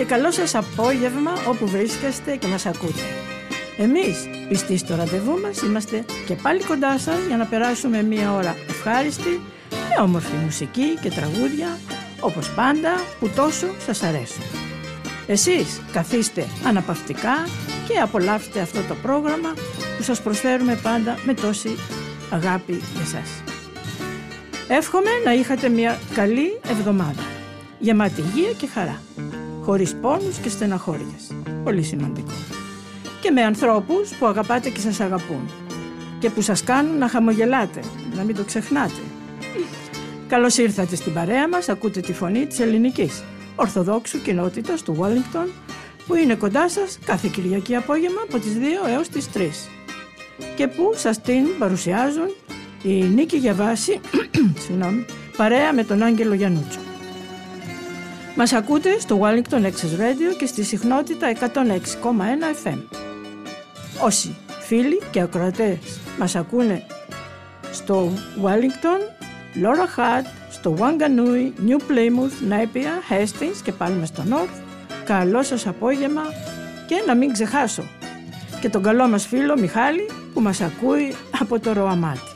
Και καλό σας απόγευμα όπου βρίσκεστε και μας ακούτε. Εμείς, πιστοί στο ραντεβού μας, είμαστε και πάλι κοντά σας για να περάσουμε μία ώρα ευχάριστη με όμορφη μουσική και τραγούδια όπως πάντα που τόσο σας αρέσουν. Εσείς καθίστε αναπαυτικά και απολαύστε αυτό το πρόγραμμα που σας προσφέρουμε πάντα με τόση αγάπη για σας. Εύχομαι να είχατε μια καλή εβδομάδα γεμάτη υγεία και χαρά, χωρίς πόνους και στεναχώριες. Πολύ σημαντικό. Και με ανθρώπους που αγαπάτε και σας αγαπούν και που σας κάνουν να χαμογελάτε, να μην το ξεχνάτε. Καλώς ήρθατε στην παρέα μας, ακούτε τη φωνή της ελληνικής Ορθοδόξου κοινότητας του Wellington που είναι κοντά σας κάθε Κυριακή απόγευμα από τις 2 έως τις 3 και που σας την παρουσιάζουν η Νίκη Γιαβάση παρέα με τον Άγγελο Γιανούτσο. Μας ακούτε στο Wellington Access Radio και στη συχνότητα 106,1 FM. Όσοι φίλοι και ακροατές μας ακούνε στο Wellington, Laura Hutt, στο Wanganui, New Plymouth, Napier, Hastings και πάλι στο North, καλό σας απόγευμα και να μην ξεχάσω και τον καλό μας φίλο Μιχάλη που μας ακούει από το Ροαμάτι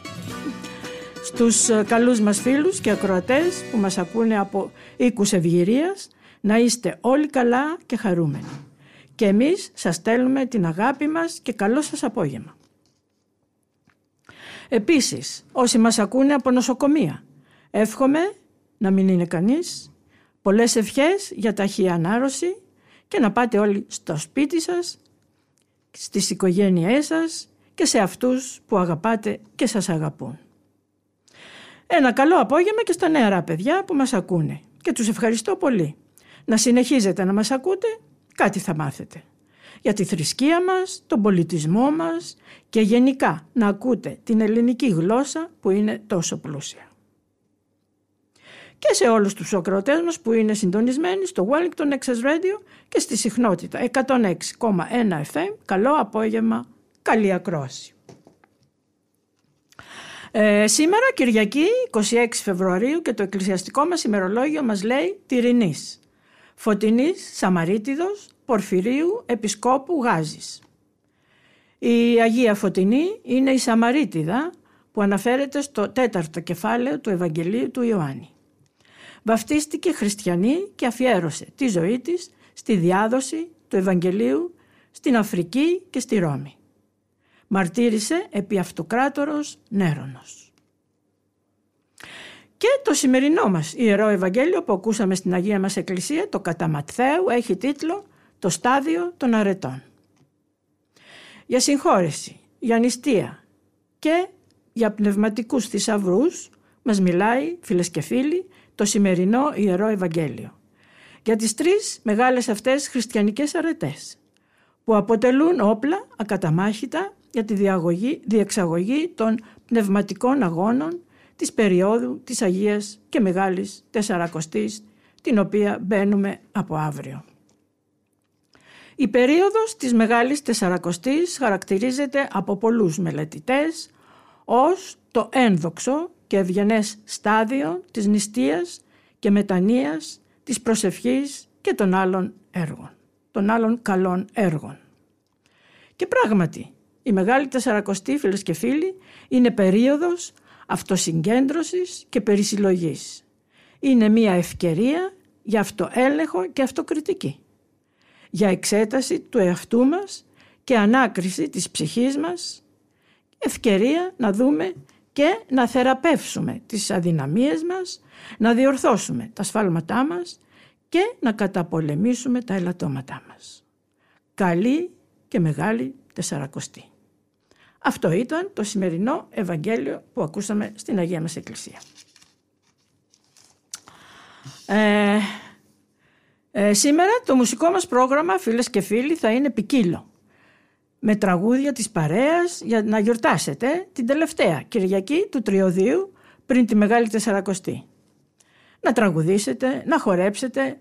στους ε, καλούς μας φίλους και ακροατές που μας ακούνε από οίκους ευγυρίας, να είστε όλοι καλά και χαρούμενοι. Και εμείς σας στέλνουμε την αγάπη μας και καλό σας απόγευμα. Επίσης, όσοι μας ακούνε από νοσοκομεία, εύχομαι να μην είναι κανείς, πολλές ευχές για ταχύ ανάρρωση και να πάτε όλοι στο σπίτι σας, στις οικογένειές σας και σε αυτούς που αγαπάτε και σας αγαπούν. Ένα καλό απόγευμα και στα νεαρά παιδιά που μας ακούνε και τους ευχαριστώ πολύ. Να συνεχίζετε να μας ακούτε, κάτι θα μάθετε. Για τη θρησκεία μας, τον πολιτισμό μας και γενικά να ακούτε την ελληνική γλώσσα που είναι τόσο πλούσια. Και σε όλους τους ακροατές μας που είναι συντονισμένοι στο Wellington Access Radio και στη συχνότητα 106,1 FM. Καλό απόγευμα, καλή ακρόαση. Ε, σήμερα, Κυριακή, 26 Φεβρουαρίου και το εκκλησιαστικό μας ημερολόγιο μας λέει Τυρινής, Φωτεινής, Σαμαρίτιδος, Πορφυρίου, Επισκόπου, Γάζης. Η Αγία Φωτεινή είναι η Σαμαρίτιδα που αναφέρεται στο τέταρτο κεφάλαιο του Ευαγγελίου του Ιωάννη. Βαφτίστηκε χριστιανή και αφιέρωσε τη ζωή της στη διάδοση του Ευαγγελίου στην Αφρική και στη Ρώμη μαρτύρησε επί αυτοκράτορος Νέρονος. Και το σημερινό μας Ιερό Ευαγγέλιο που ακούσαμε στην Αγία μας Εκκλησία, το κατά Ματθαίου, έχει τίτλο «Το στάδιο των αρετών». Για συγχώρεση, για νηστεία και για πνευματικούς θησαυρούς μας μιλάει, φίλες και φίλοι, το σημερινό Ιερό Ευαγγέλιο. Για τις τρεις μεγάλες αυτές χριστιανικές αρετές που αποτελούν όπλα ακαταμάχητα για τη διαγωγή, διεξαγωγή των πνευματικών αγώνων της περίοδου της Αγίας και Μεγάλης Τεσσαρακοστής, την οποία μπαίνουμε από αύριο. Η περίοδος της Μεγάλης Τεσσαρακοστής χαρακτηρίζεται από πολλούς μελετητές ως το ένδοξο και ευγενές στάδιο της νηστείας και μετανοίας, της προσευχής και των άλλων έργων, των άλλων καλών έργων. Και πράγματι, η Μεγάλη Τεσσαρακοστή, φίλες και φίλοι, είναι περίοδος αυτοσυγκέντρωσης και περισυλλογής. Είναι μια ευκαιρία για αυτοέλεγχο και αυτοκριτική. Για εξέταση του εαυτού μας και ανάκριση της ψυχής μας. Ευκαιρία να δούμε και να θεραπεύσουμε τις αδυναμίες μας, να διορθώσουμε τα σφάλματά μας και να καταπολεμήσουμε τα ελαττώματά μας. Καλή και μεγάλη τεσσαρακοστή. Αυτό ήταν το σημερινό Ευαγγέλιο που ακούσαμε στην Αγία μας Εκκλησία. Ε, ε, σήμερα το μουσικό μας πρόγραμμα, φίλες και φίλοι, θα είναι ποικίλο. Με τραγούδια της παρέας για να γιορτάσετε την τελευταία Κυριακή του Τριωδίου πριν τη Μεγάλη Τεσσαρακοστή. Να τραγουδήσετε, να χορέψετε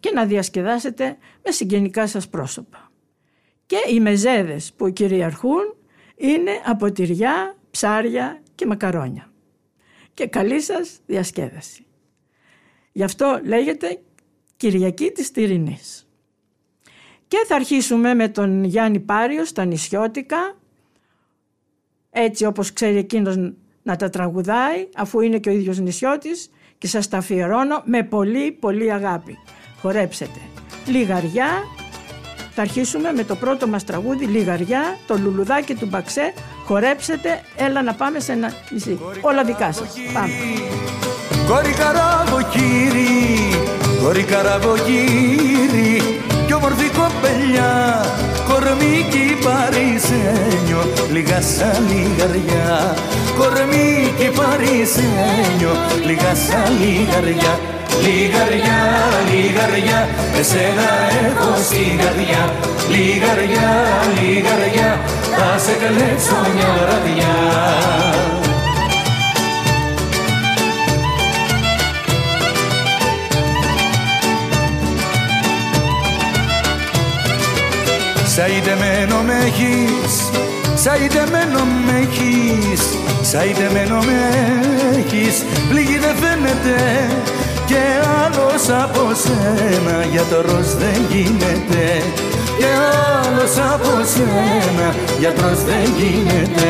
και να διασκεδάσετε με συγγενικά σας πρόσωπα. Και οι μεζέδες που κυριαρχούν είναι από τυριά, ψάρια και μακαρόνια. Και καλή σας διασκέδαση. Γι' αυτό λέγεται Κυριακή της Τυρινής. Και θα αρχίσουμε με τον Γιάννη Πάριο στα νησιώτικα, έτσι όπως ξέρει εκείνος να τα τραγουδάει, αφού είναι και ο ίδιος νησιώτης και σας τα αφιερώνω με πολύ πολύ αγάπη. Χορέψετε. Λιγαριά, θα αρχίσουμε με το πρώτο μας τραγούδι Λιγαριά, το λουλουδάκι του Μπαξέ. Χορέψετε, έλα να πάμε σε ένα νησί. Όλα δικά σας. Πάμε. Κόρη καραβοκύρι, κόρη καραβοκύρι κι όμορφη κοπελιά, κορμίκι παρισένιο, λίγα σαν λιγαριά. Κορμίκι παρισένιο, λίγα σαν λιγαριά. Λιγαριά, λιγαριά, εσένα έχω στην καρδιά Λιγαριά, λιγαριά, θα σε καλέψω μια βραδιά Σαϊτεμένο με έχεις, σαϊτεμένο με έχεις Σαϊτεμένο με έχεις, πληγή δεν φαίνεται και άλλος από σένα γιατρός δεν γίνεται. Και άλλος από σένα γιατρός δεν γίνεται.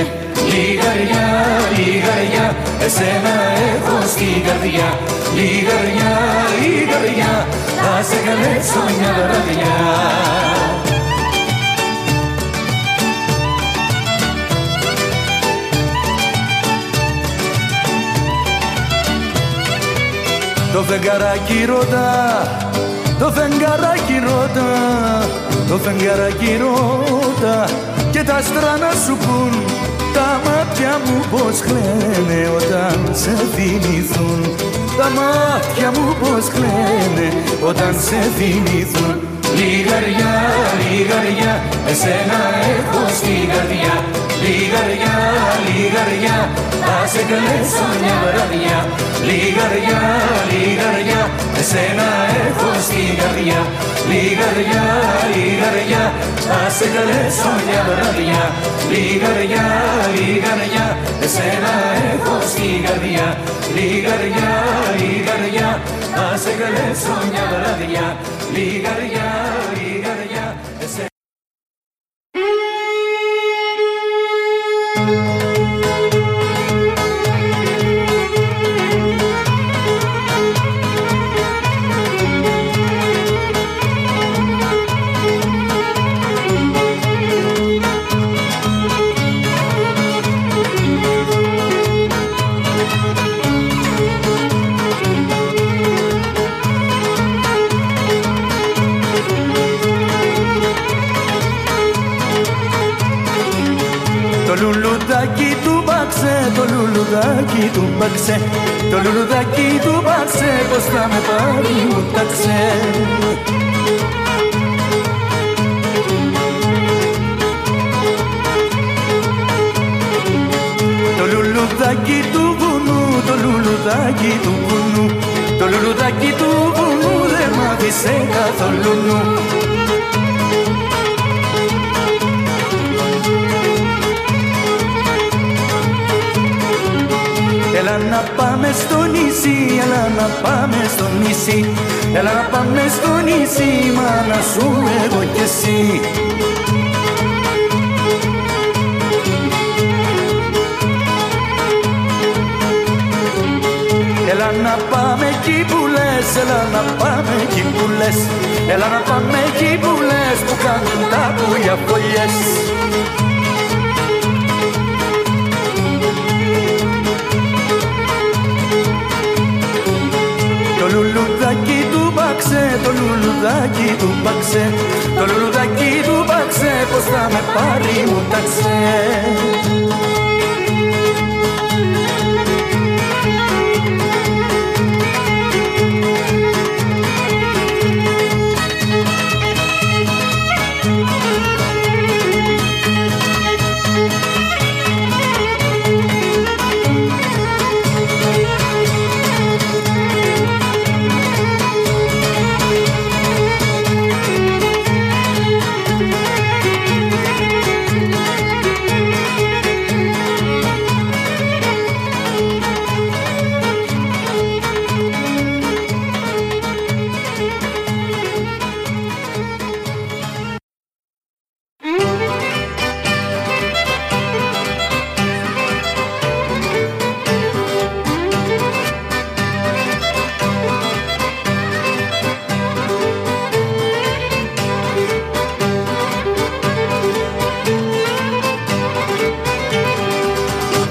Λιγαριά, λιγαριά, εσένα έχω στην καρδιά. Λιγαριά, λιγαριά, θα σε καλέσω μια βραδιά Το φεγγαράκι ρωτά, το φεγγαράκι ρωτά, το φεγγαράκι ρωτά. Και τα στράνα σου πουν τα μάτια μου πως κλαίνε όταν σε θυμηθούν. Τα μάτια μου πως κλαίνε όταν σε θυμηθούν. Λιγαριά, λιγαριά, εσένα έχω στην καρδιά Λιγαριά, λιγαριά, θα σε καλέσω μια βραδιά. Λιγαριά, λιγαριά, εσένα έχω στην καρδιά. Λιγαριά, λιγαριά, θα σε καλέσω μια βραδιά. Λιγαριά, λιγαριά, εσένα έχω στην καρδιά. Λιγαριά, λιγαριά, θα σε καλέσω μια βραδιά. Λιγαριά, λιγαριά, λουλουδάκι του μπαξέ Το λουλουδάκι του μπαξέ πως θα με πάρει μου ταξέ Το λουλουδάκι του βουνού, το λουλουδάκι του βουνού. Το λουλουδάκι του βουνού δεν μ' άφησε καθόλου νου να πάμε στο νησί, έλα να πάμε στο νησί. Έλα να πάμε στο νησί, μάνα σου εγώ κι εσύ. Έλα να πάμε εκεί που λες, έλα να πάμε εκεί που λες. Έλα να πάμε εκεί που λες, που κάνουν τα πουλιά φωλιές λουλουδάκι του μπαξέ, το λουλουδάκι του παξέ Το λουλουδάκι του παξέ πως θα με πάρει μου ταξέ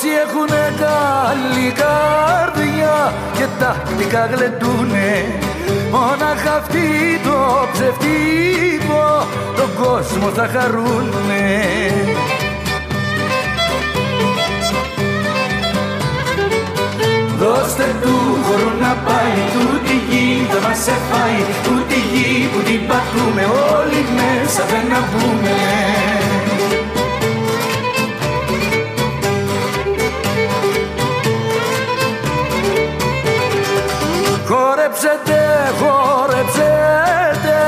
Όσοι έχουνε καλή καρδιά και τακτικά γλεντούνε Μόναχα αυτοί το ψευτικό τον κόσμο θα χαρούνε. Δώστε του χώρο να πάει, τούτη γη θα μας εφάει Τούτη γη που την πατούμε όλοι μέσα δεν να βγούμε Χόρεψετε, χόρεψετε,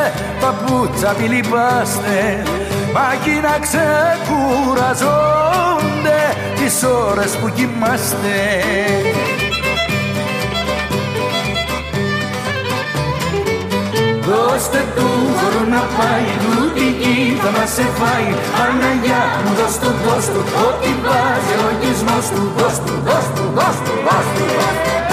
παπούτσα μη λυπάστε Μα να ξεκουραζόνται τις ώρες που κοιμάστε. Δώστε του χώρο να πάει, τούτη γη θα μας εφάει Αναγιά μου δώσ' του, δώσ' του, ό,τι βάζει ο γυσμός του Δώσ' του, δώσ' του, δώσ' του, δώσ' του, δώσ' του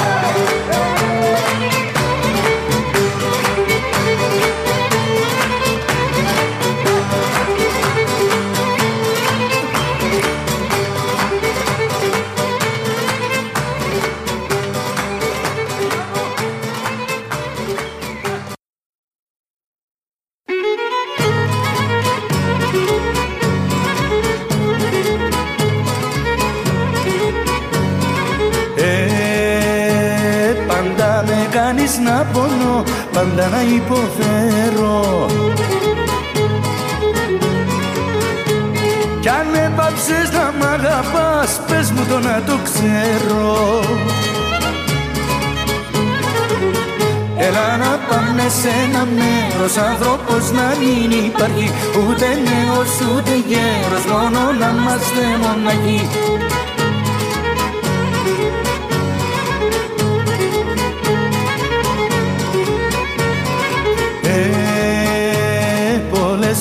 είμαστε μοναχοί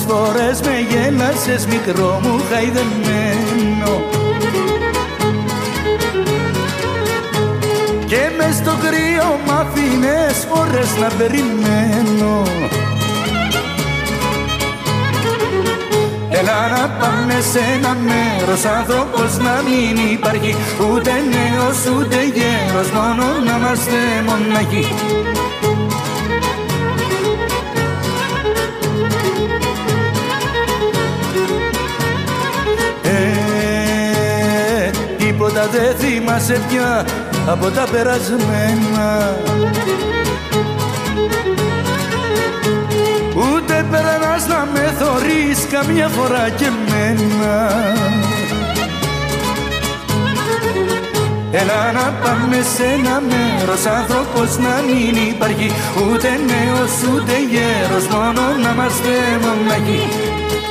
φορές με γέλασες μικρό μου χαϊδεμένο. Και μες στο κρύο μ' αφήνες φορές να περιμένω Έλα να πάμε σε ένα μέρος άνθρωπος να μην υπάρχει Ούτε νέος ούτε γέρος μόνο να είμαστε μοναχοί τίποτα δεν θυμάσαι πια από τα περασμένα Ούτε περνάς να με θωρείς καμιά φορά και μένα Έλα να πάμε σε ένα μέρος άνθρωπος να μην υπάρχει Ούτε νέος ούτε γέρος μόνο να είμαστε μοναχοί και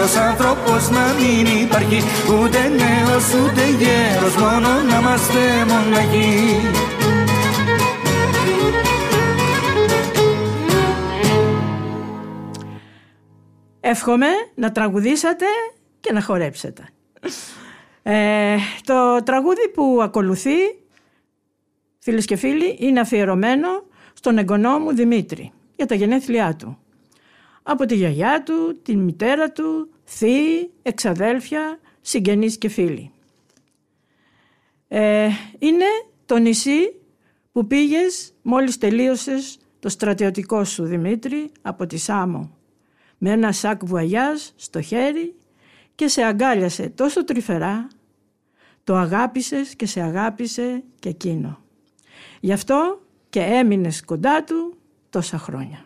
ένα μέρος άνθρωπος να μην υπάρχει Ούτε νέος ούτε γέρος μόνο να είμαστε μοναχοί Εύχομαι να τραγουδήσατε και να χορέψετε. Ε, το τραγούδι που ακολουθεί, φίλες και φίλοι, είναι αφιερωμένο στον εγγονό μου Δημήτρη για τα γενέθλιά του. Από τη γιαγιά του, τη μητέρα του, θείοι, εξαδέλφια, συγγενείς και φίλοι. Ε, είναι το νησί που πήγες μόλις τελείωσες το στρατιωτικό σου Δημήτρη από τη Σάμο με ένα σακ βουαγιάζ στο χέρι και σε αγκάλιασε τόσο τρυφερά, το αγάπησες και σε αγάπησε και εκείνο. Γι' αυτό και έμεινες κοντά του τόσα χρόνια.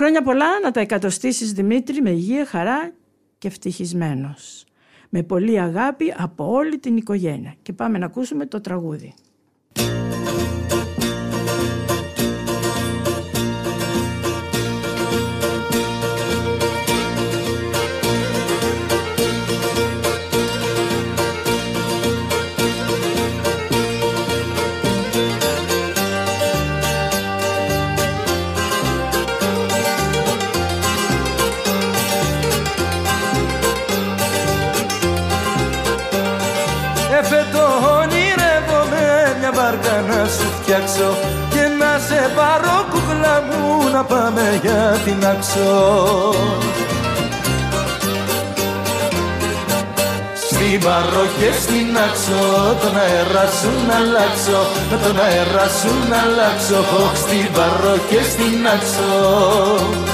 Χρόνια πολλά να τα εκατοστήσεις Δημήτρη με υγεία, χαρά και ευτυχισμένος. Με πολύ αγάπη από όλη την οικογένεια. Και πάμε να ακούσουμε το τραγούδι. Για την άξο Στην παρό και στην άξο τον αέρα σου να αλλάξω με τον αέρα σου να αλλάξω. Στην παρό και στην άξο.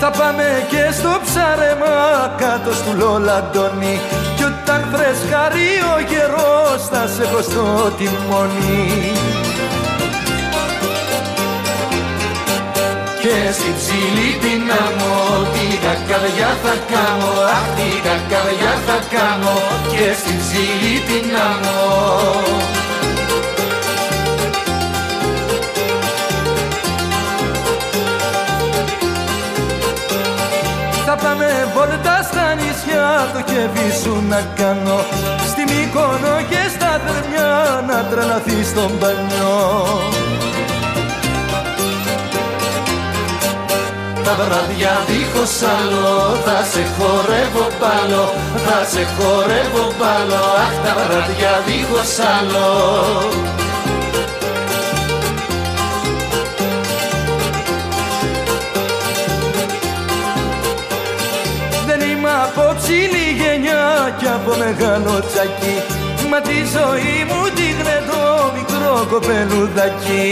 Θα πάμε και στο ψάρεμα κάτω στο Λολαντώνι Κι όταν φρεσκάρει ο καιρός θα σε έχω στο τιμόνι. Και στην ψηλή την άμμο την κακαδιά θα κάνω Αχ την κακαδιά θα κάνω. Και στην ψηλή την άμμο πάμε βόλτα στα νησιά το κέφι σου να κάνω. Στη Μύκονο και στα Θερμιά να τρελαθεί στον μπανιό Τα βράδια δίχως άλλο θα σε χορεύω πάλο Θα σε χορεύω πάλο. Αχ τα βράδια δίχως άλλο κι από μεγάλο τσακί. Μα τη ζωή μου τη το μικρό κοπελουδάκι.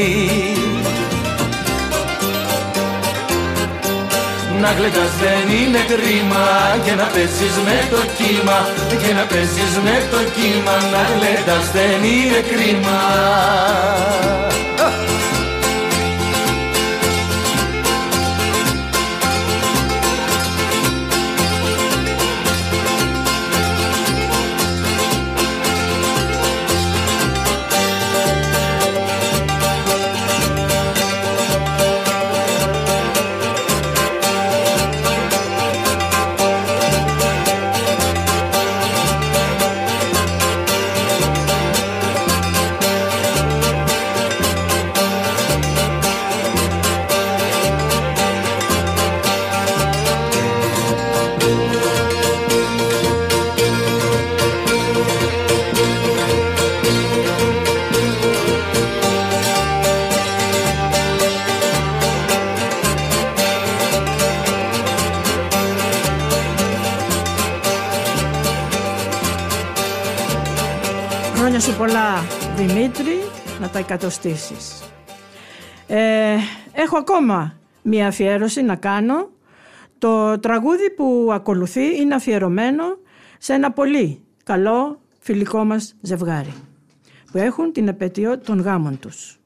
Να γλεντάς δεν είναι κρίμα και να παίζεις με το κύμα. Και να παίζεις με το κύμα Να γλεντάς δεν είναι κρίμα εκατοστήσεις. Ε, έχω ακόμα μία αφιέρωση να κάνω. Το τραγούδι που ακολουθεί είναι αφιερωμένο σε ένα πολύ καλό φιλικό μας ζευγάρι που έχουν την επαιτειό των γάμων τους.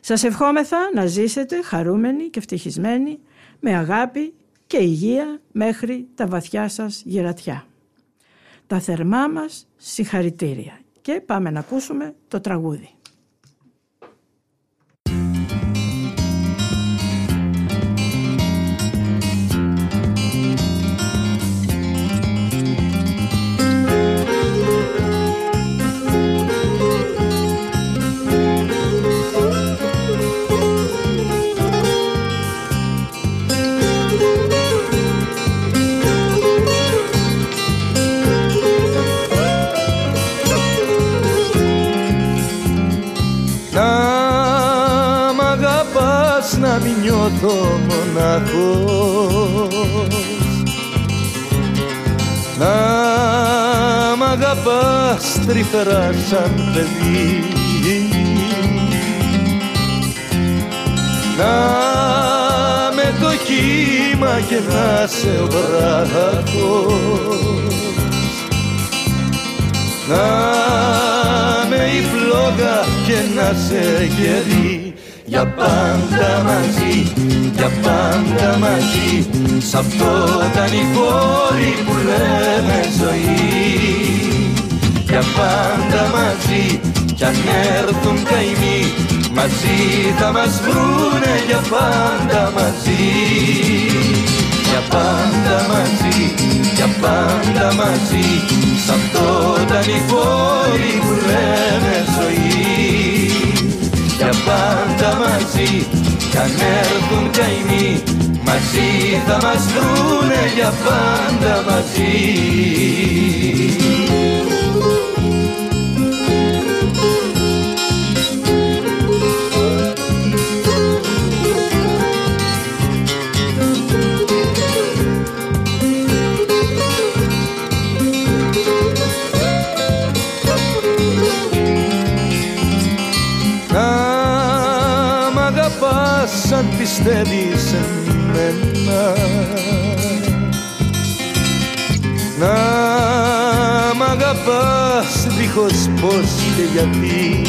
Σας ευχόμεθα να ζήσετε χαρούμενοι και ευτυχισμένοι με αγάπη και υγεία μέχρι τα βαθιά σας γερατιά. Τα θερμά μας συγχαρητήρια και πάμε να ακούσουμε το τραγούδι. Μοναχός Να μ' αγαπάς τρυφερά σαν παιδί. Να με το κύμα και να σε ο βράχος Να με η φλόγα και να σε γερί για πάντα μαζί, για πάντα μαζί. Σ' αυτό τα νυχόρι που λέμε ζωή. Για πάντα μαζί κι αν έρθουν καημοί μαζί θα μας βρούνε για πάντα μαζί. Για πάντα μαζί, για πάντα μαζί. Σ' αυτό τα νυχόρι που λέμε ζωή για πάντα μαζί κι αν έρθουν καημοί μαζί θα αγαπάς δίχως πως και γιατί.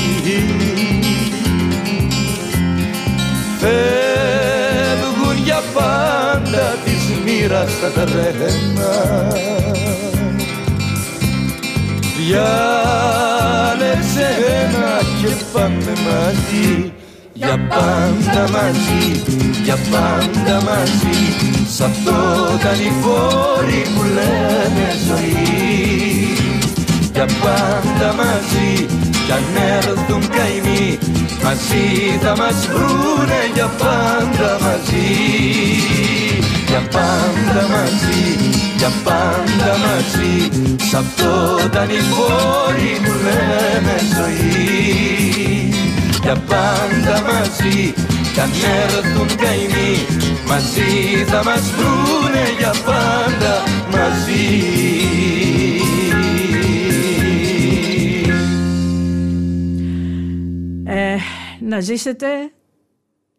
Φεύγουν για πάντα της μοίρας τα τρένα. Διάλεξε ένα και πάμε μαζί. Για πάντα μαζί, για πάντα μαζί. Σ' αυτό τα λιφόρη που λένε ζωή. Για πάντα μαζί, κι αν έρθουν καημοί Μαζί θα μας βρούνε για πάντα μαζί. Για πάντα μαζί, για πάντα μαζί. Σ' αυτό τα λιφόρη που λένε ζωή. Για πάντα μαζί κι αν έρθουν καημοί μαζί θα μας βρούνε για πάντα μαζί να ζήσετε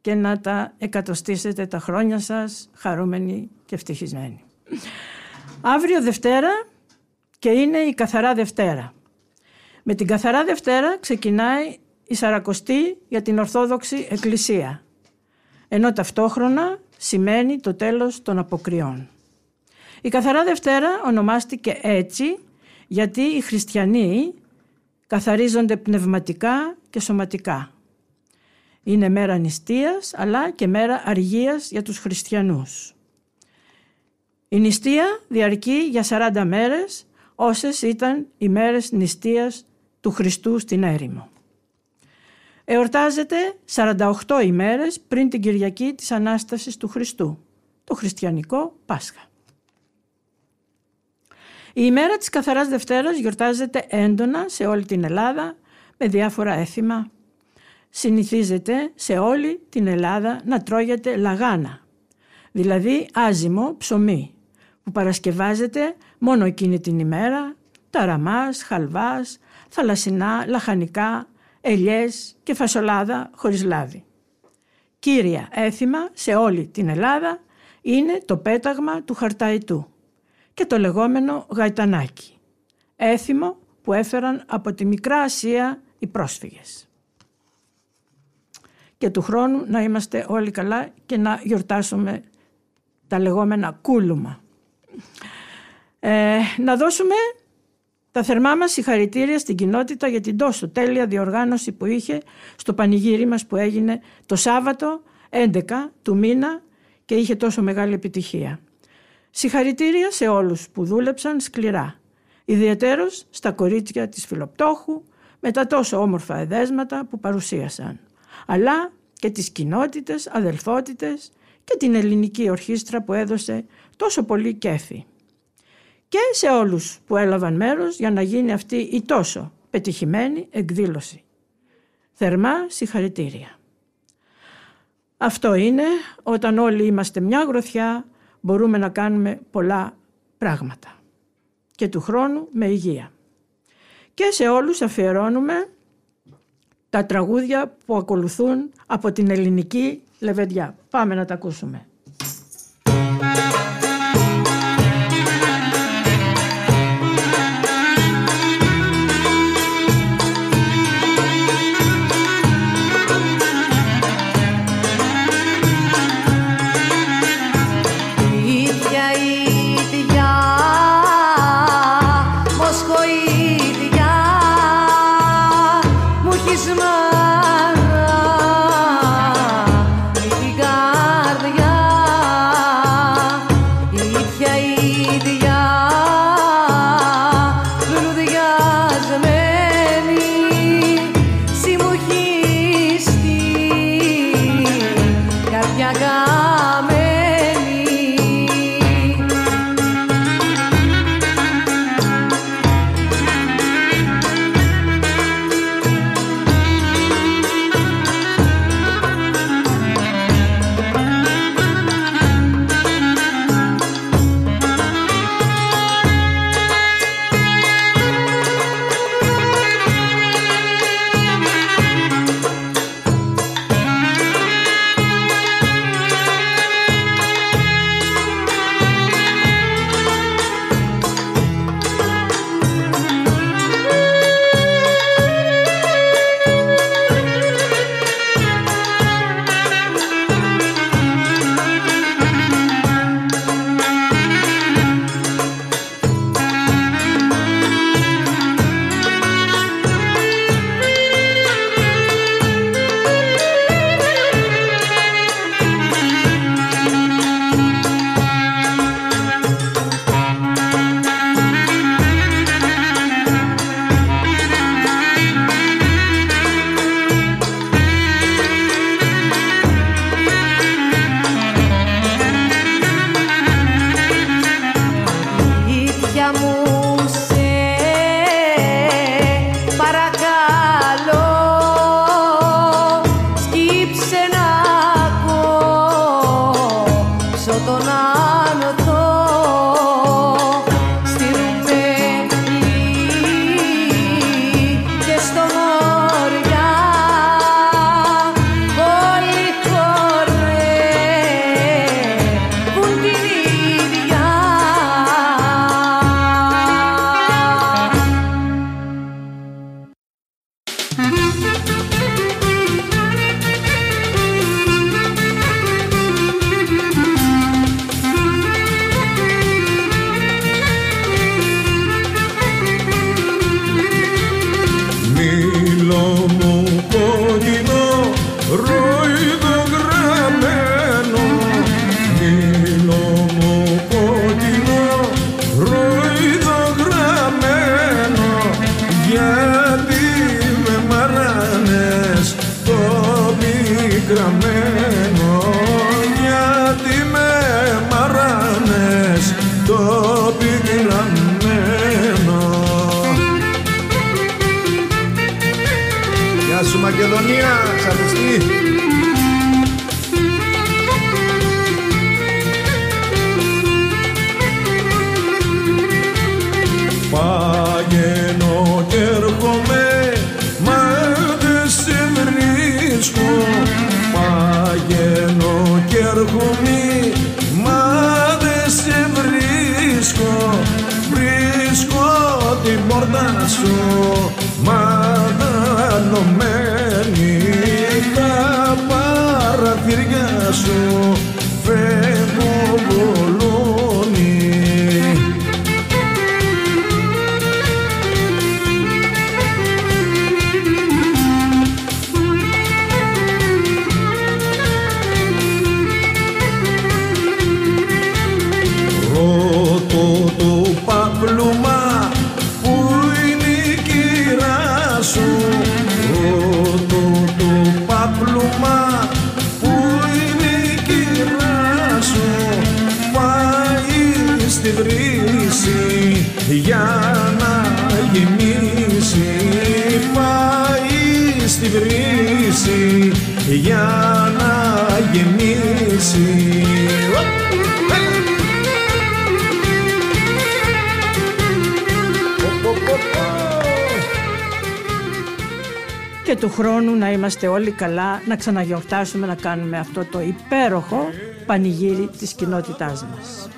και να τα εκατοστήσετε τα χρόνια σας χαρούμενοι και ευτυχισμένοι. Αύριο Δευτέρα και είναι η Καθαρά Δευτέρα. Με την Καθαρά Δευτέρα ξεκινάει η Σαρακοστή για την Ορθόδοξη Εκκλησία, ενώ ταυτόχρονα σημαίνει το τέλος των αποκριών. Η Καθαρά Δευτέρα ονομάστηκε έτσι γιατί οι χριστιανοί καθαρίζονται πνευματικά και σωματικά. Είναι μέρα νηστείας αλλά και μέρα αργίας για τους χριστιανούς. Η νηστεία διαρκεί για 40 μέρες όσες ήταν οι μέρες νηστείας του Χριστού στην έρημο εορτάζεται 48 ημέρες πριν την Κυριακή της Ανάστασης του Χριστού, το χριστιανικό Πάσχα. Η ημέρα της Καθαράς Δευτέρας γιορτάζεται έντονα σε όλη την Ελλάδα με διάφορα έθιμα. Συνηθίζεται σε όλη την Ελλάδα να τρώγεται λαγάνα, δηλαδή άζυμο ψωμί, που παρασκευάζεται μόνο εκείνη την ημέρα, ταραμάς, χαλβάς, θαλασσινά, λαχανικά, ελιές και φασολάδα χωρίς λάδι. Κύρια έθιμα σε όλη την Ελλάδα είναι το πέταγμα του χαρταϊτού και το λεγόμενο γαϊτανάκι, έθιμο που έφεραν από τη Μικρά Ασία οι πρόσφυγες. Και του χρόνου να είμαστε όλοι καλά και να γιορτάσουμε τα λεγόμενα κούλουμα. Ε, να δώσουμε Τα θερμά μας συγχαρητήρια στην κοινότητα για την τόσο τέλεια διοργάνωση που είχε στο πανηγύρι μας που έγινε το Σάββατο 11 του μήνα και είχε τόσο μεγάλη επιτυχία. Συγχαρητήρια σε όλους που δούλεψαν σκληρά, ιδιαίτερος στα κορίτσια της Φιλοπτώχου με τα τόσο όμορφα εδέσματα που παρουσίασαν, αλλά και τις κοινότητες, αδελφότητες και την ελληνική ορχήστρα που έδωσε τόσο πολύ κέφι. Και σε όλους που έλαβαν μέρος για να γίνει αυτή η τόσο πετυχημένη εκδήλωση. Θερμά συγχαρητήρια. Αυτό είναι όταν όλοι είμαστε μια γροθιά μπορούμε να κάνουμε πολλά πράγματα και του χρόνου με υγεία. Και σε όλους αφιερώνουμε τα τραγούδια που ακολουθούν από την ελληνική λεβεντιά. Πάμε να τα ακούσουμε. Μακεδονία, ξαπιστή. Παγαίνω και έρχομαι, μα δεν σε βρίσκω. Παγαίνω και έρχομαι, μα δεν σε βρίσκω. Βρίσκω την πόρτα σου. χέρια σου του χρόνου να είμαστε όλοι καλά, να ξαναγιορτάσουμε να κάνουμε αυτό το υπέροχο πανηγύρι της κοινότητάς μας.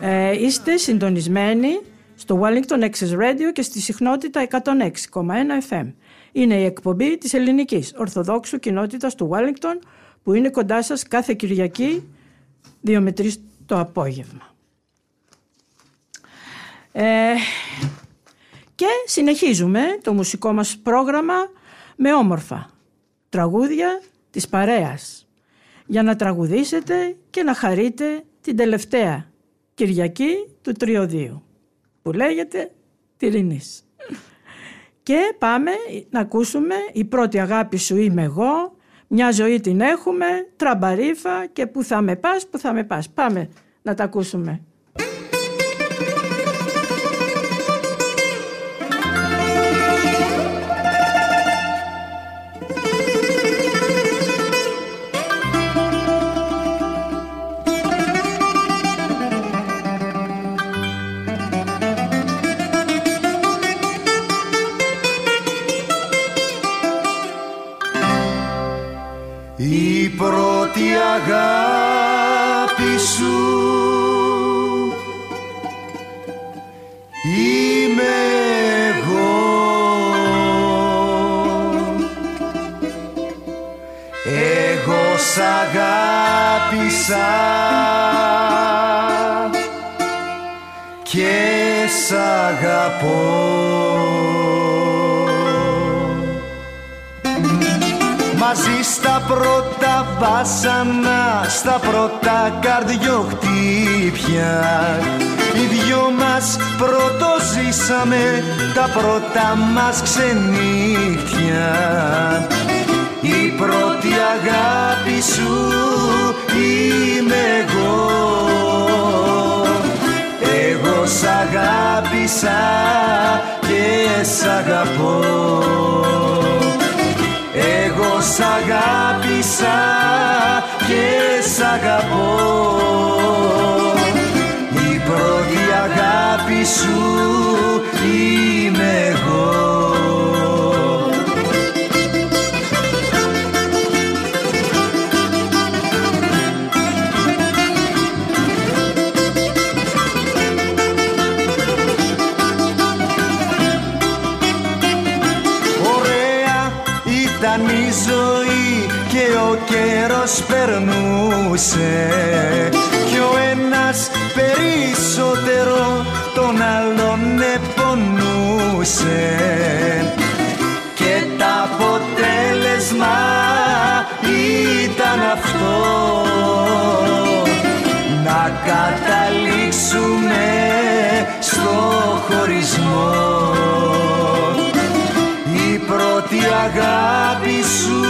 Ε, είστε συντονισμένοι στο Wellington Access Radio και στη συχνότητα 106,1 FM. Είναι η εκπομπή της ελληνικής Ορθοδόξου κοινότητας του Wellington που είναι κοντά σας κάθε Κυριακή 2 με 3 το απόγευμα. Ε, και συνεχίζουμε το μουσικό μας πρόγραμμα με όμορφα τραγούδια της παρέας για να τραγουδήσετε και να χαρείτε την τελευταία Κυριακή του Τριωδίου που λέγεται Τυρινής. Και πάμε να ακούσουμε «Η πρώτη αγάπη σου είμαι εγώ», «Μια ζωή την έχουμε», «Τραμπαρίφα» και «Που θα με πας, που θα με πας». Πάμε να τα ακούσουμε. Βάσανα, στα πρώτα καρδιοχτύπια. Οι δυο μας πρώτο ζήσαμε τα πρώτα μας ξενύχτια. Η πρώτη αγάπη σου είμαι εγώ. Εγώ σ' αγάπησα και σ' αγαπώ. Εγώ σ' αγάπησα και σ' αγαπώ. Η πρώτη αγάπη σου είμαι επονούσε και το αποτέλεσμα ήταν αυτό. Να καταλήξουμε στο χωρισμό. Η πρώτη αγάπη σου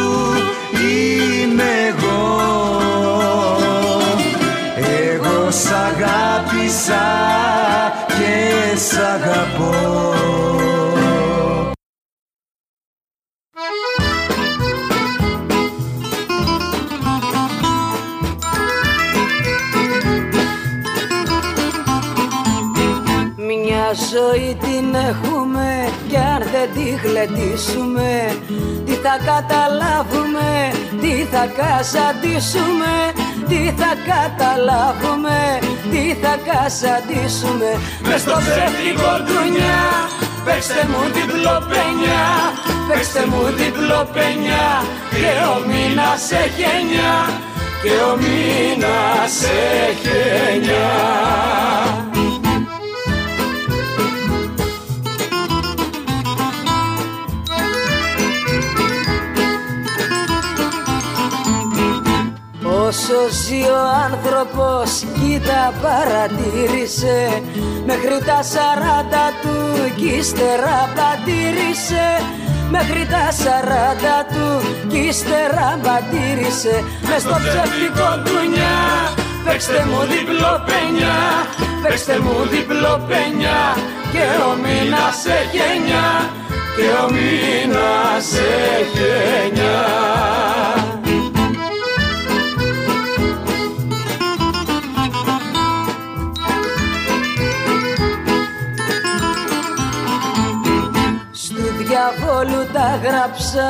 είμαι εγώ. Εγώ σ' αγάπησα και σ' αγαπώ ζωή την έχουμε κι αν δεν τη γλεντήσουμε. Τι θα καταλάβουμε, τι θα κασαντήσουμε Τι θα καταλάβουμε, τι θα κασαντήσουμε Μες στο ψεύτικο ντουνιά, παίξτε μου την πλοπένια Παίξτε μου την πλοπένια. Και ο μήνας έχει εννιά Και ο μήνας έχει εννιά Όσο ζει ο άνθρωπος κοίτα παρατήρησε. Μέχρι τα σαράντα του κι ύστερα πατήρισε Μέχρι τα σαράντα του κι ύστερα πατήρισε Μες στο ψεύτικο ντουνιά Παίξτε μου διπλό πένια Παίξτε μου διπλό πένια. Και ο μήνας έχει εννιά Και ο μήνας έχει εννιά διαβόλου τα γράψα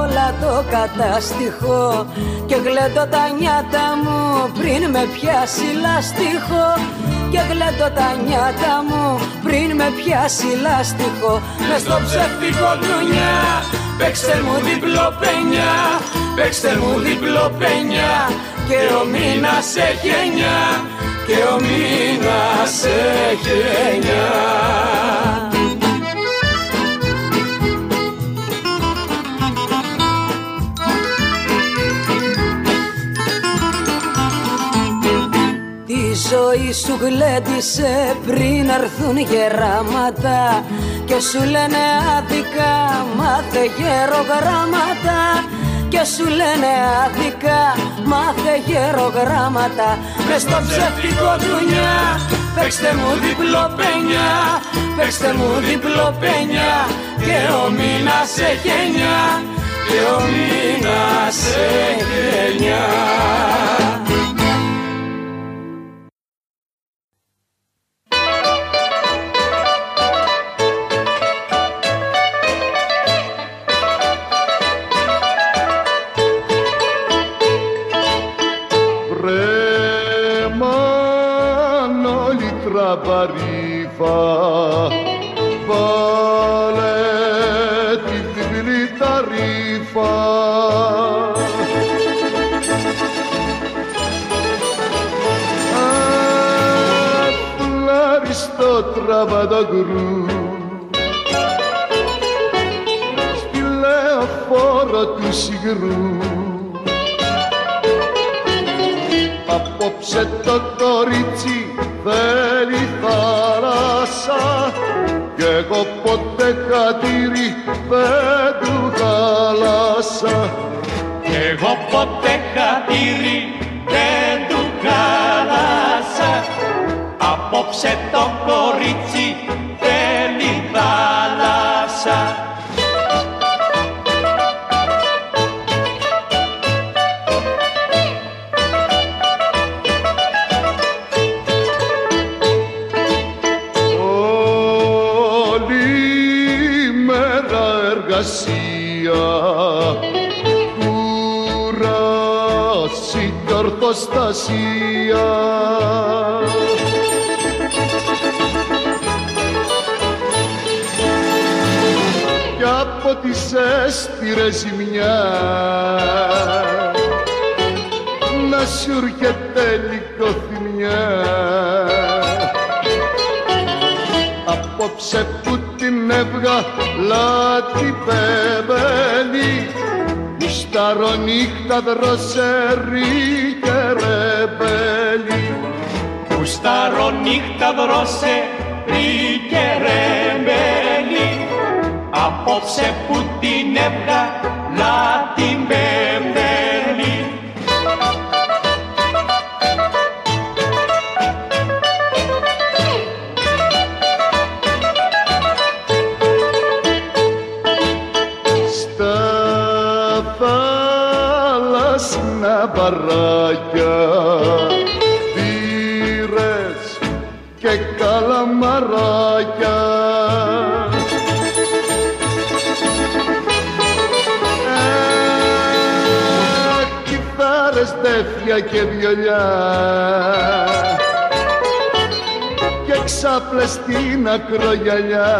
όλα το κατάστοιχο Και γλέτω τα νιάτα μου πριν με πιάσει λάστιχο. Και γλέτω τα νιάτα μου πριν με πιάσει λάστιχο. Μες στο ψεύτικο ντουνιά Παίξτε μου διπλό πένια Παίξτε μου διπλό πένια. Και ο μήνας έχει εννιά Και ο μήνας έχει εννιά ζωή σου γλέντισε πριν έρθουν γεράματα και σου λένε άδικα μάθε γερογράμματα και σου λένε άδικα μάθε γερογράμματα μες στο ψεύτικο δουνιά παίξτε μου διπλό πένια. Παίξτε μου διπλό πένια και ο μήνας έχει εννιά και ο μήνας έχει εννιά της έστειρε ζημιάς. Να σου έρχεται λυκοθυμιά απόψε που την έβγαλα την πέμπελη σταρό νύχτα δροσερή και ρεμπέλη. Σταρό νύχτα δροσερή και ρεμπέλη απόψε που την έβγαλα την πέμπτελη. Στέφια και βιολιά. Και ξάπλες στην ακρογιαλιά.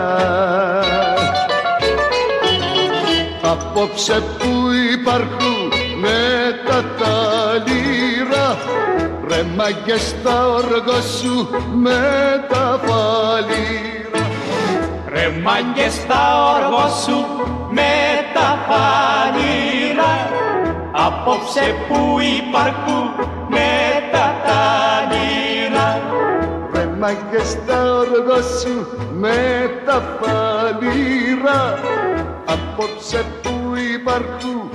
Απόψε που υπάρχουν με τα ταλήρα Ρε μάγκες στα όργο σου με τα φαλήρα Ρε μάγκες στα όργο σου με τα φαλήρα απόψε που υπάρχουν με τα τανήρα. Ρε μάγκες στα όργο σου με τα φαλήρα απόψε που υπάρχουν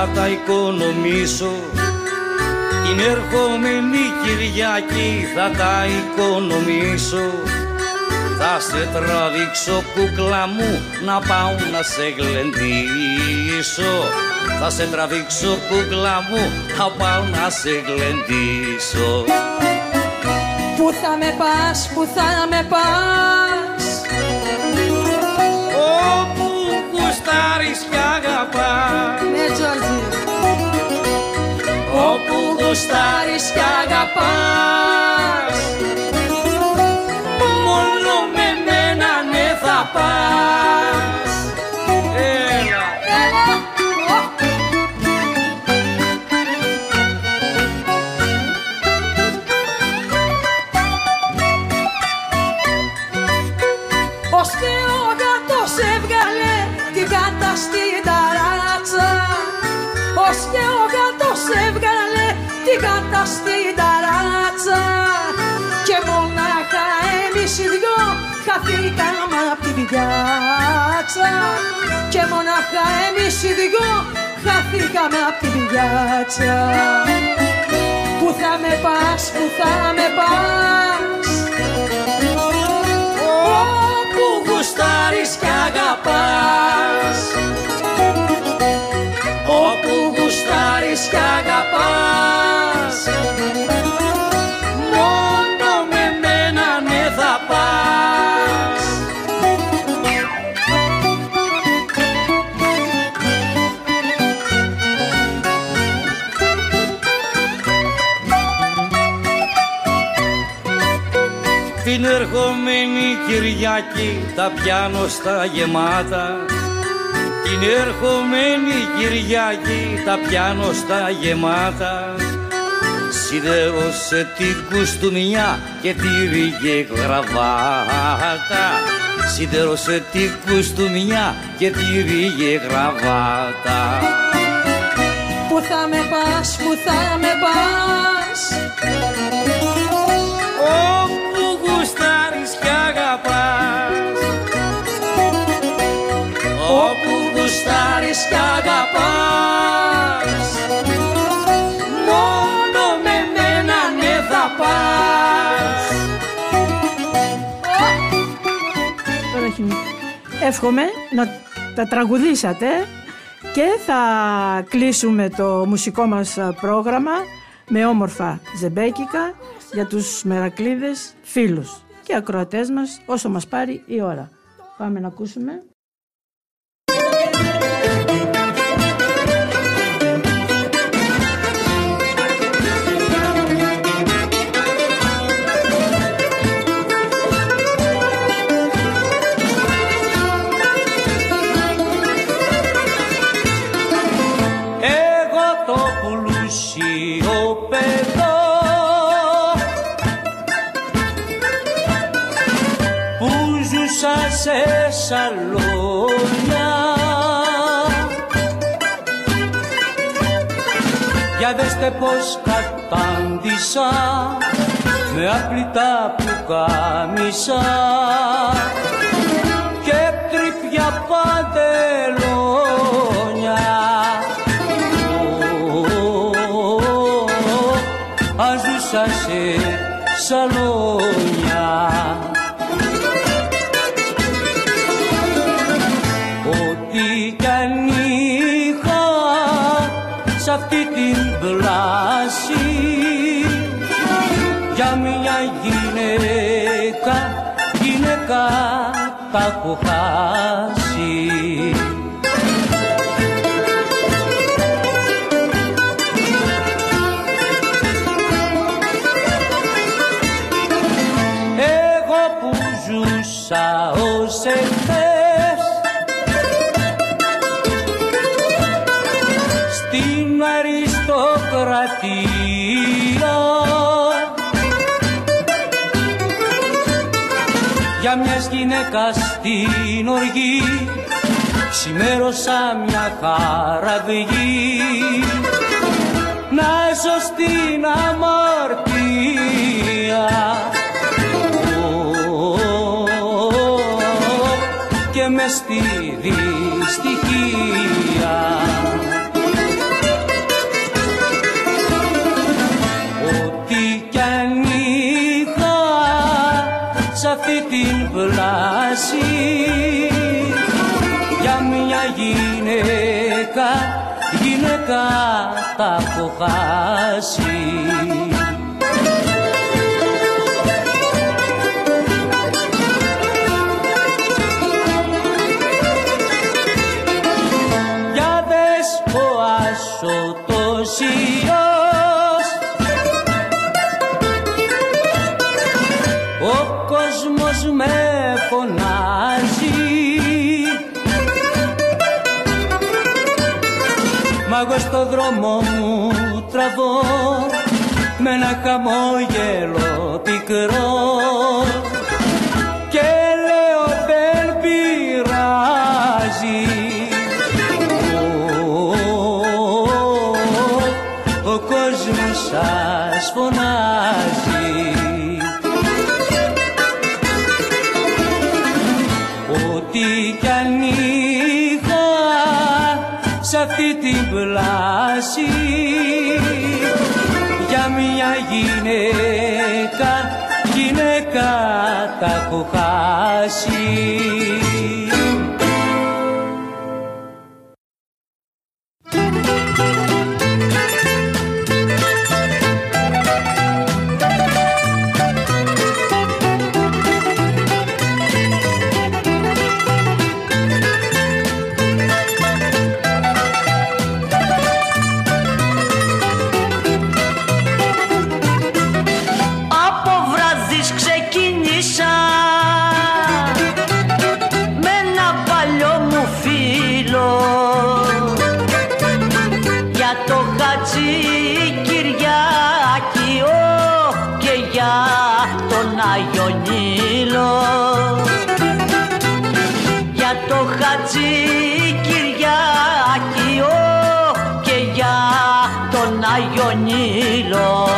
θα τα οικονομήσω. Την ερχόμενη Κυριακή θα τα οικονομήσω. Θα σε τραβήξω κούκλα μου να πάω να σε γλεντήσω. Θα σε τραβήξω κούκλα μου να πάω να σε γλεντήσω. Πού θα με πας, πού θα με πας; Γουστάρεις κι αγαπάς. Ναι Τζόρτζι. Όπου γουστάρεις κι αγαπάς. Μόνο με μένα ναι θα πας την κάτα στην ταράτσα. Και μονάχα εμείς οι δυο χαθήκαμε απ' την πιάτσα Και μονάχα εμείς οι δυο χαθήκαμε απ' την πιάτσα Πού θα με πας, πού θα με πας Κυριακή τα πιάνω στα γεμάτα. Την ερχόμενη Κυριακή τα πιάνω στα γεμάτα. Σιδέρωσε την κουστούμια και τύρι και γραβάτα. Σιδέρωσε την κουστούμια και τύρι και γραβάτα. Πού θα με πας, πού θα με πας; Κι αγαπάς. Όπου γουστάρεις κι αγαπάς. Μόνο με μένα ναι θα πας. Τώρα έχει... Εύχομαι να τα τραγουδήσατε και θα κλείσουμε το μουσικό μας πρόγραμμα με όμορφα ζεμπέκικα για τους μερακλείδες φίλους και ακροατές μας όσο μας πάρει η ώρα. Πάμε να ακούσουμε. Σαλόνια Για δέστε πως κατάντησα με άπλυτα που κάμισα και τρυπιά παντελόνια αζούσα σε σαλόνια γυναίκα, γυναίκα τα έχω χάσει την οργή ξημέρωσα μια χαραυγή να ζω στην αμαρτία. Και μες στη στοιχεία σ' αυτή την πλάση για μια γυναίκα, γυναίκα τα έχω χάσει στο δρόμο μου τραβώ. Με ένα χαμόγελο πικρό 大呼哈兮。long.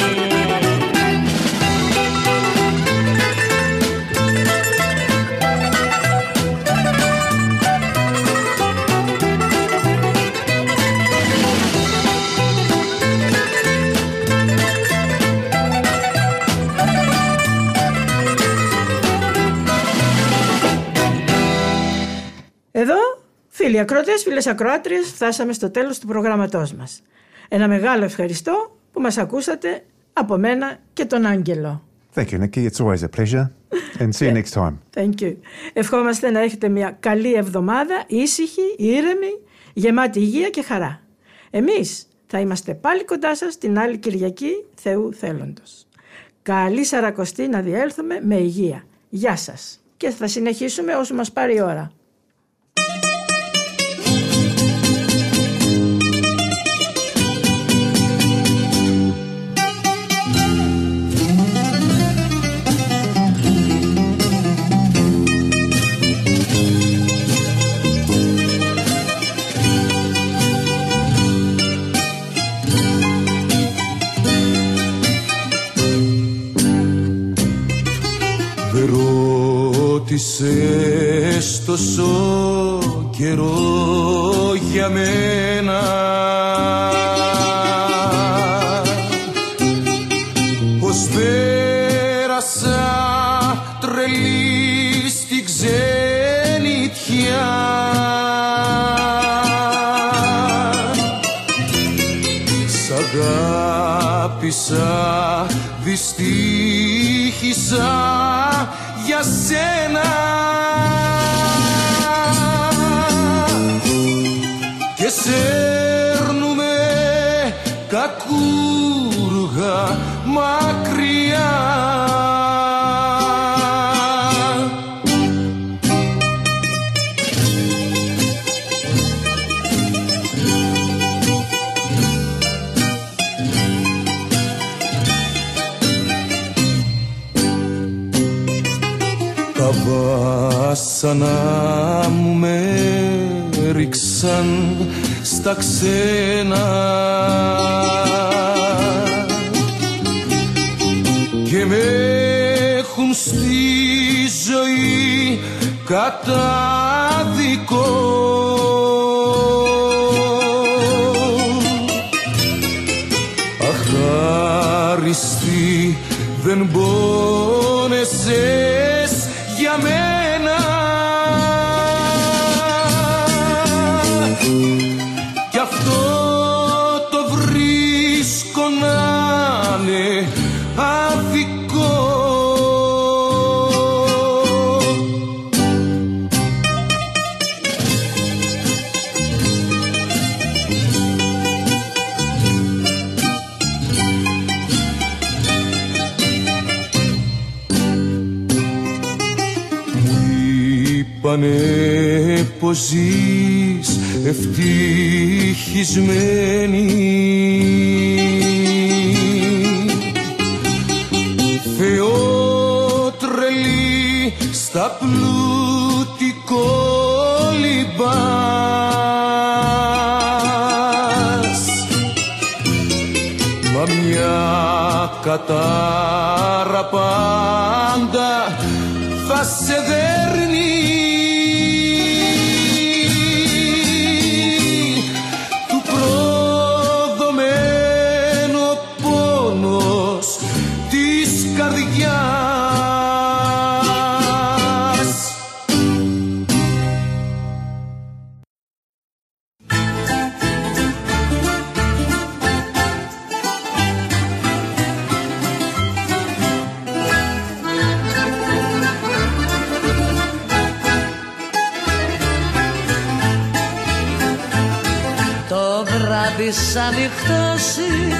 Φίλοι ακρότες, φίλες ακροάτριες, φτάσαμε στο τέλος του προγράμματός μας. Ένα μεγάλο ευχαριστώ που μας ακούσατε από μένα και τον Άγγελο. Thank you, Nikki. It's always a pleasure. And see you next time. Thank you. Ευχόμαστε να έχετε μια καλή εβδομάδα, ήσυχη, ήρεμη, γεμάτη υγεία και χαρά. Εμείς θα είμαστε πάλι κοντά σας την άλλη Κυριακή Θεού Θέλοντος. Καλή Σαρακοστή να διέλθουμε με υγεία. Γεια σας. Και θα συνεχίσουμε όσο μας πάρει η ώρα. Χτίσες τόσο καιρό για μένα. Πως πέρασα τρελή στη ξενιτιά Σ' αγάπησα δυστύχησα για σένα. Και σέρνουμε κακούργα μακριά. ξανά μου με ρίξαν στα ξένα. Και με έχουν στη ζωή κατά ζεις ευτυχισμένη. Θεότρελη στα πλούτη κόλυμπας. Μα μια κατάρα πάντα θα σε ανοιχτώσει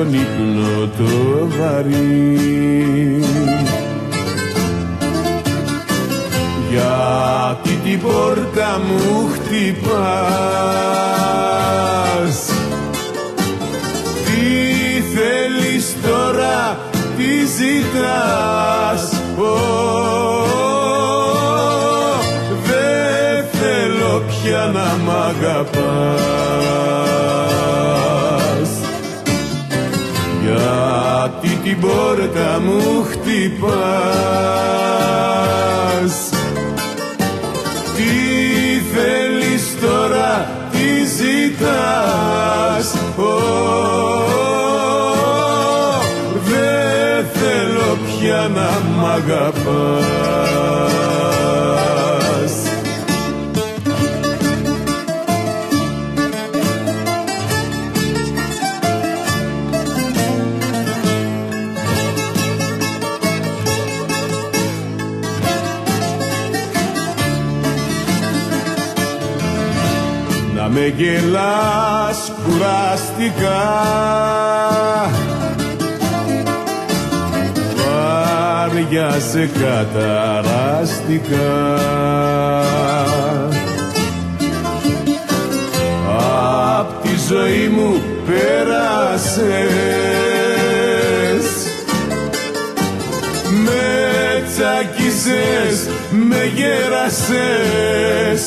μέσα στον ύπνο το βαρύ. Γιατί την πόρτα μου χτυπάς. Τι θέλεις τώρα τι ζητάς. Δεν θέλω πια να μ' αγαπάς την πόρτα μου χτυπάς. Τι θέλεις τώρα, τι ζητάς; Για να μ' αγαπάς γελάς κουραστικά βάρια σε καταραστικά Απ' τη ζωή μου πέρασες. Με τσακίσες, με γέρασες